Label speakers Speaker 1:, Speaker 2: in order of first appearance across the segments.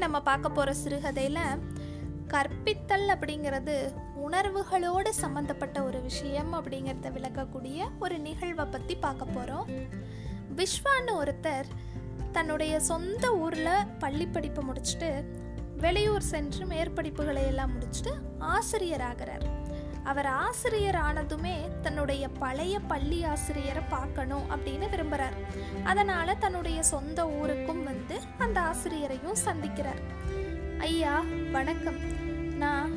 Speaker 1: நம்ம பார்க்க போகிற சிறுகதையில் கற்பித்தல் அப்படிங்கிறது உணர்வுகளோடு சம்மந்தப்பட்ட ஒரு விஷயம் அப்படிங்கிறத விளக்கக்கூடிய ஒரு நிகழ்வை பற்றி பார்க்க போகிறோம் விஸ்வான்னு ஒருத்தர் தன்னுடைய சொந்த ஊரில் பள்ளி படிப்பு முடிச்சுட்டு வெளியூர் சென்று மேற்படிப்புகளை எல்லாம் முடிச்சுட்டு ஆசிரியர் ஆகிறார் அவர் ஆசிரியர் ஆனதுமே தன்னுடைய பழைய பள்ளி ஆசிரியரை பார்க்கணும் அப்படின்னு விரும்புகிறார் அதனால் தன்னுடைய சொந்த ஊருக்கும் வந்து அந்த ஆசிரியரையும் சந்திக்கிறார். ஐயா வணக்கம். நான்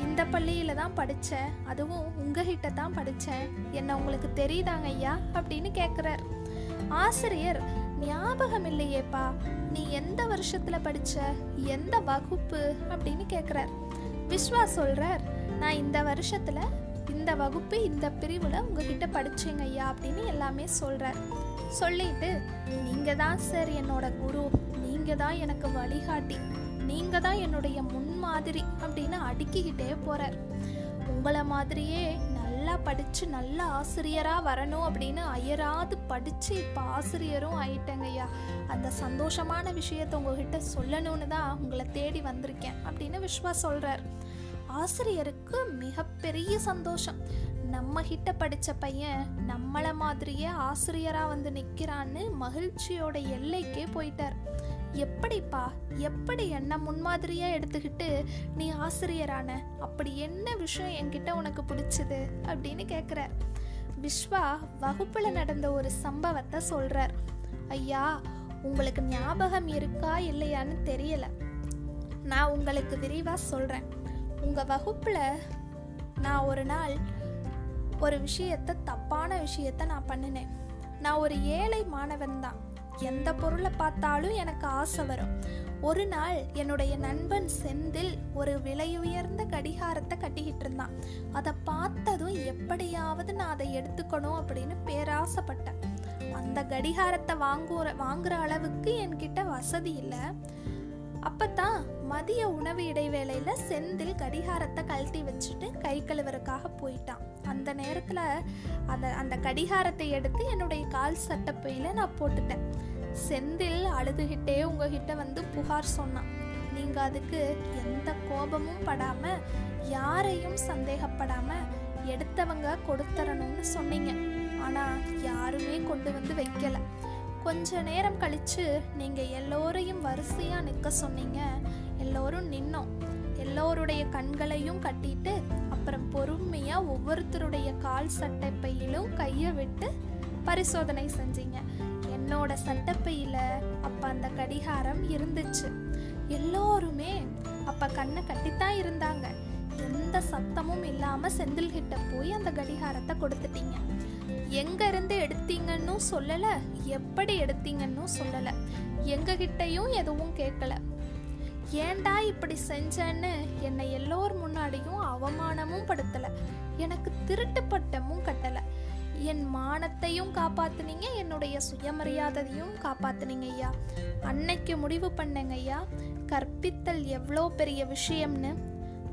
Speaker 1: இந்த பள்ளியில் தான் படித்தேன் அதுவும் உங்ககிட்ட தான் படித்தேன் என்ன உங்களுக்கு தெரியுதாங்க ஐயா? அப்படின்னு கேட்குறார் ஆசிரியர் ஞாபகம் இல்லையேப்பா. நீ எந்த வருஷத்துல படிச்ச? எந்த வகுப்பு? அப்படின்னு கேட்குறார் விஸ்வா சொல்றார். நான் இந்த வருஷத்தில் இந்த வகுப்பு இந்த பிரிவில் உங்ககிட்ட படித்தேங்க ஐயா அப்படின்னு எல்லாமே சொல்கிறார் சொல்லிட்டு நீங்கள் தான் சார் என்னோட குரு. நீங்கள் தான் எனக்கு வழிகாட்டி. நீங்கள் தான் என்னுடைய முன்மாதிரி அப்படின்னு அடுக்கிக்கிட்டே போகிறார் உங்களை மாதிரியே நல்லா படித்து நல்ல ஆசிரியராக வரணும் அப்படின்னு அயராது படித்து இப்போ ஆசிரியரும் ஆயிட்டேங்கய்யா அந்த சந்தோஷமான விஷயத்தை உங்ககிட்ட சொல்லணும்னு தான் உங்களை தேடி வந்திருக்கேன் அப்படின்னு விஸ்வா சொல்கிறார் ஆசிரியருக்கு மிகப்பெரிய சந்தோஷம். நம்ம கிட்ட படித்த பையன் நம்மளை மாதிரியே ஆசிரியராக வந்து நிற்கிறான்னு மகிழ்ச்சியோட எல்லைக்கே போயிட்டார். எப்படிப்பா எப்படி என்ன முன்மாதிரியா எடுத்துக்கிட்டு நீ ஆசிரியரான? அப்படி என்ன விஷயம் என்கிட்ட உனக்கு பிடிச்சது? அப்படின்னு கேட்குறார் விஸ்வா வகுப்புல நடந்த ஒரு சம்பவத்தை சொல்றார். ஐயா உங்களுக்கு ஞாபகம் இருக்கா இல்லையான்னு தெரியல. நான் உங்களுக்கு விரிவா சொல்றேன். உங்கள் வகுப்பில் நான் ஒரு நாள் ஒரு விஷயத்த தப்பான விஷயத்த நான் பண்ணினேன். நான் ஒரு ஏழை மாணவன் தான். எந்த பொருளை பார்த்தாலும் எனக்கு ஆசை வரும். ஒரு நாள் என்னுடைய நண்பன் செந்தில் ஒரு விலை உயர்ந்த கடிகாரத்தை கட்டிக்கிட்டு இருந்தான். அதை பார்த்ததும் எப்படியாவது நான் அதை எடுத்துக்கணும் அப்படின்னு பேராசைப்பட்டேன். அந்த கடிகாரத்தை வாங்குற வாங்குற அளவுக்கு என்கிட்ட வசதி இல்லை. அப்பத்தான் மதிய உணவு இடைவேளையில செந்தில் கடிகாரத்தை கழட்டி வச்சுட்டு கை கழுவுறக்காக போயிட்டான். அந்த நேரத்துல அந்த அந்த கடிகாரத்தை எடுத்து என்னுடைய கால் சட்டப்பையில நான் போட்டுட்டேன். செந்தில் அழுதுகிட்டே உங்ககிட்ட வந்து புகார் சொன்னான். நீங்க அதுக்கு எந்த கோபமும் படாம யாரையும் சந்தேகப்படாம எடுத்தவங்க கொடுத்தரணும்னு சொன்னீங்க. ஆனா யாருமே கொண்டு வந்து வைக்கலை. கொஞ்ச நேரம் கழிச்சு நீங்க எல்லோரையும் வரிசையா நிக்க சொன்னீங்க. எல்லோரும் நின்னோம். எல்லோருடைய கண்களையும் கட்டிட்டு அப்புறம் பொறுமையா ஒவ்வொருத்தருடைய கால் சட்டைப்பையிலும் கையை விட்டு பரிசோதனை செஞ்சீங்க. என்னோட சட்டப்பையில அப்ப அந்த கடிகாரம் இருந்துச்சு. எல்லோருமே அப்ப கண்ணை கட்டித்தான் இருந்தாங்க. எந்த சத்தமும் இல்லாம செந்தில் கிட்ட போய் அந்த கடிகாரத்தை கொடுத்துட்டீங்க. எங்கேருந்து எடுத்தீங்கன்னு சொல்லலை. எப்படி எடுத்தீங்கன்னு சொல்லலை. எங்ககிட்டையும் எதுவும் கேட்கல. ஏன்டா இப்படி செஞ்சேன்னு என்னை எல்லோர் முன்னாடியும் அவமானமும் படுத்தலை. எனக்கு திருட்டு பட்டமும் கட்டலை. என் மானத்தையும் காப்பாத்துனீங்க என்னுடைய சுயமரியாதையும் காப்பாத்துனீங்க ஐயா. அன்னைக்கு முடிவு பண்ணேங்க ஐயா. கற்பித்தல் எவ்வளோ பெரிய விஷயம்னு.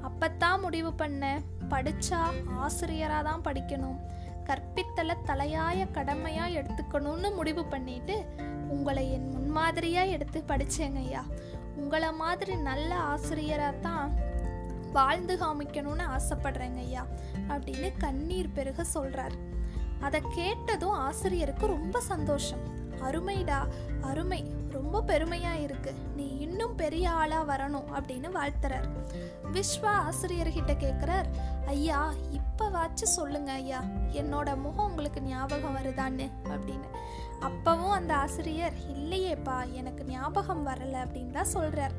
Speaker 1: அப்பத்தான் முடிவு பண்ணேன். படிச்சா ஆசிரியராக தான் படிக்கணும். கற்பித்தலை தலையாய கடமையா எடுத்துக்கணும்னு முடிவு பண்ணிட்டு உங்களை என் முன்மாதிரியா எடுத்து படிச்சேங்க ஐயா. உங்களை மாதிரி நல்ல ஆசிரியராக தான் வாழ்ந்து காமிக்கணும்னு ஆசைப்படுறேங்க ஐயா. அப்படின்னு கண்ணீர் பெருக சொல்றார். அதை கேட்டதும் ஆசிரியருக்கு ரொம்ப சந்தோஷம். அருமைடா அருமை. ரொம்ப பெருமையாக இருக்கு. நீ இன்னும் பெரிய ஆளாக வரணும் அப்படின்னு வாழ்த்துறார். விஸ்வா ஆசிரியர்கிட்ட கேட்குறார் ஐயா இப்பவாச்சு சொல்லுங்க ஐயா. என்னோட முகம் உங்களுக்கு ஞாபகம் வருதான்னு? அப்படின்னு. அப்பவும் அந்த ஆசிரியர் இல்லையேப்பா எனக்கு ஞாபகம் வரலை அப்படின்னு தான் சொல்கிறார்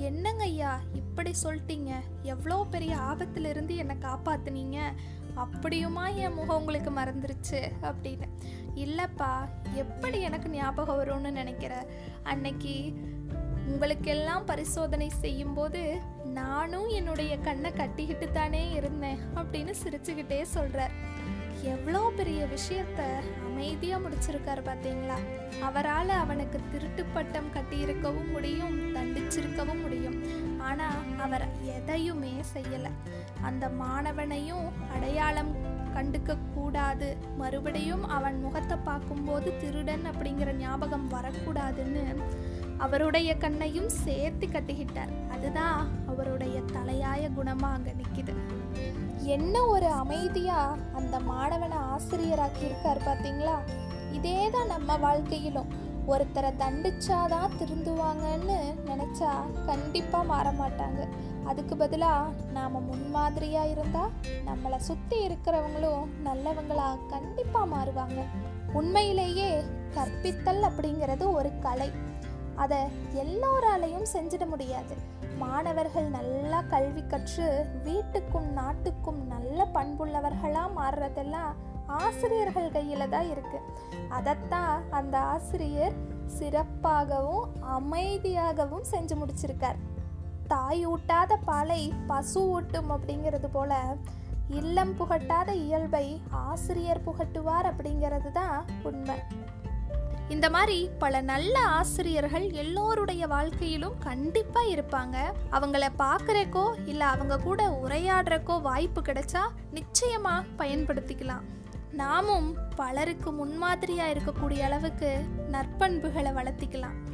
Speaker 1: என்னங்க ஐயா இப்படி சொல்லிட்டீங்க? எவ்வளோ பெரிய ஆபத்திலிருந்து என்னை காப்பாத்துனீங்க? அப்படியுமா என் முகம் உங்களுக்கு மறந்துருச்சு? அப்படின்னு. இல்லைப்பா எப்படி எனக்கு ஞாபகம் வரும்னு நினைக்கிற? அன்னைக்கு உங்களுக்கெல்லாம் பரிசோதனை செய்யும்போது நானும் என்னுடைய கண்ணை கட்டிக்கிட்டு தானே இருந்தேன் அப்படின்னு சிரிச்சுக்கிட்டே சொல்கிறார் எவ்வளோ பெரிய விஷயத்த அமைதியாக முடிச்சிருக்காரு பார்த்தீங்களா அவரால் அவனுக்கு திருட்டு பட்டம் கட்டியிருக்கவும் முடியும். வச்சிருக்கவும் முடியும். ஆனால் அவர் எதையுமே செய்யலை. அந்த மாணவனையும் அடையாளம் கண்டுக்க கூடாது. மறுபடியும் அவன் முகத்தை பார்க்கும்போது திருடன் அப்படிங்கிற ஞாபகம் வரக்கூடாதுன்னு அவருடைய கண்ணையும் சேர்த்து கட்டிக்கிட்டார். அதுதான் அவருடைய தலையாய குணமா அங்க நிக்குது. என்ன ஒரு அமைதியா அந்த மாணவனை ஆசிரியராக்கி இருக்கார் பாத்தீங்களா? இதே தான் நம்ம வாழ்க்கையிலும். ஒருத்தரை தண்டிச்சாதான் திருந்துவாங்கன்னு நினச்சா கண்டிப்பாக மாற மாட்டாங்க அதுக்கு பதிலாக நாம் முன்மாதிரியாக இருந்தால் நம்மளை சுற்றி இருக்கிறவங்களும் நல்லவங்களா கண்டிப்பாக மாறுவாங்க. உண்மையிலேயே கற்பித்தல் அப்படிங்கிறது ஒரு கலை. அதை எல்லோராலையும் செஞ்சிட முடியாது. மாணவர்கள் நல்லா கல்வி கற்று வீட்டுக்கும் நாட்டுக்கும் நல்ல பண்புள்ளவர்களாக மாறுறதெல்லாம் ஆசிரியர்கள் கையில் தான் இருக்குது அதைத்தான் அந்த ஆசிரியர் சிறப்பாகவும் அமைதியாகவும் செஞ்சு முடிச்சிருக்கார். தாய் ஊட்டாத பாலை பசு ஊட்டும் அப்படிங்கிறது போல இல்லம் புகட்டாத இயல்பை ஆசிரியர் புகட்டுவார் அப்படிங்கிறது தான் உண்மை. இந்த மாதிரி பல நல்ல ஆசிரியர்கள் எல்லோருடைய வாழ்க்கையிலும் கண்டிப்பா இருப்பாங்க. அவங்கள பார்க்குறக்கோ இல்ல அவங்க கூட உரையாடுறக்கோ வாய்ப்பு கிடைச்சா நிச்சயமா பயன்படுத்திக்கலாம். நாமும் பலருக்கு முன்மாதிரியாக இருக்கக்கூடிய அளவுக்கு நற்பண்புகளை வளர்த்திக்கலாம்.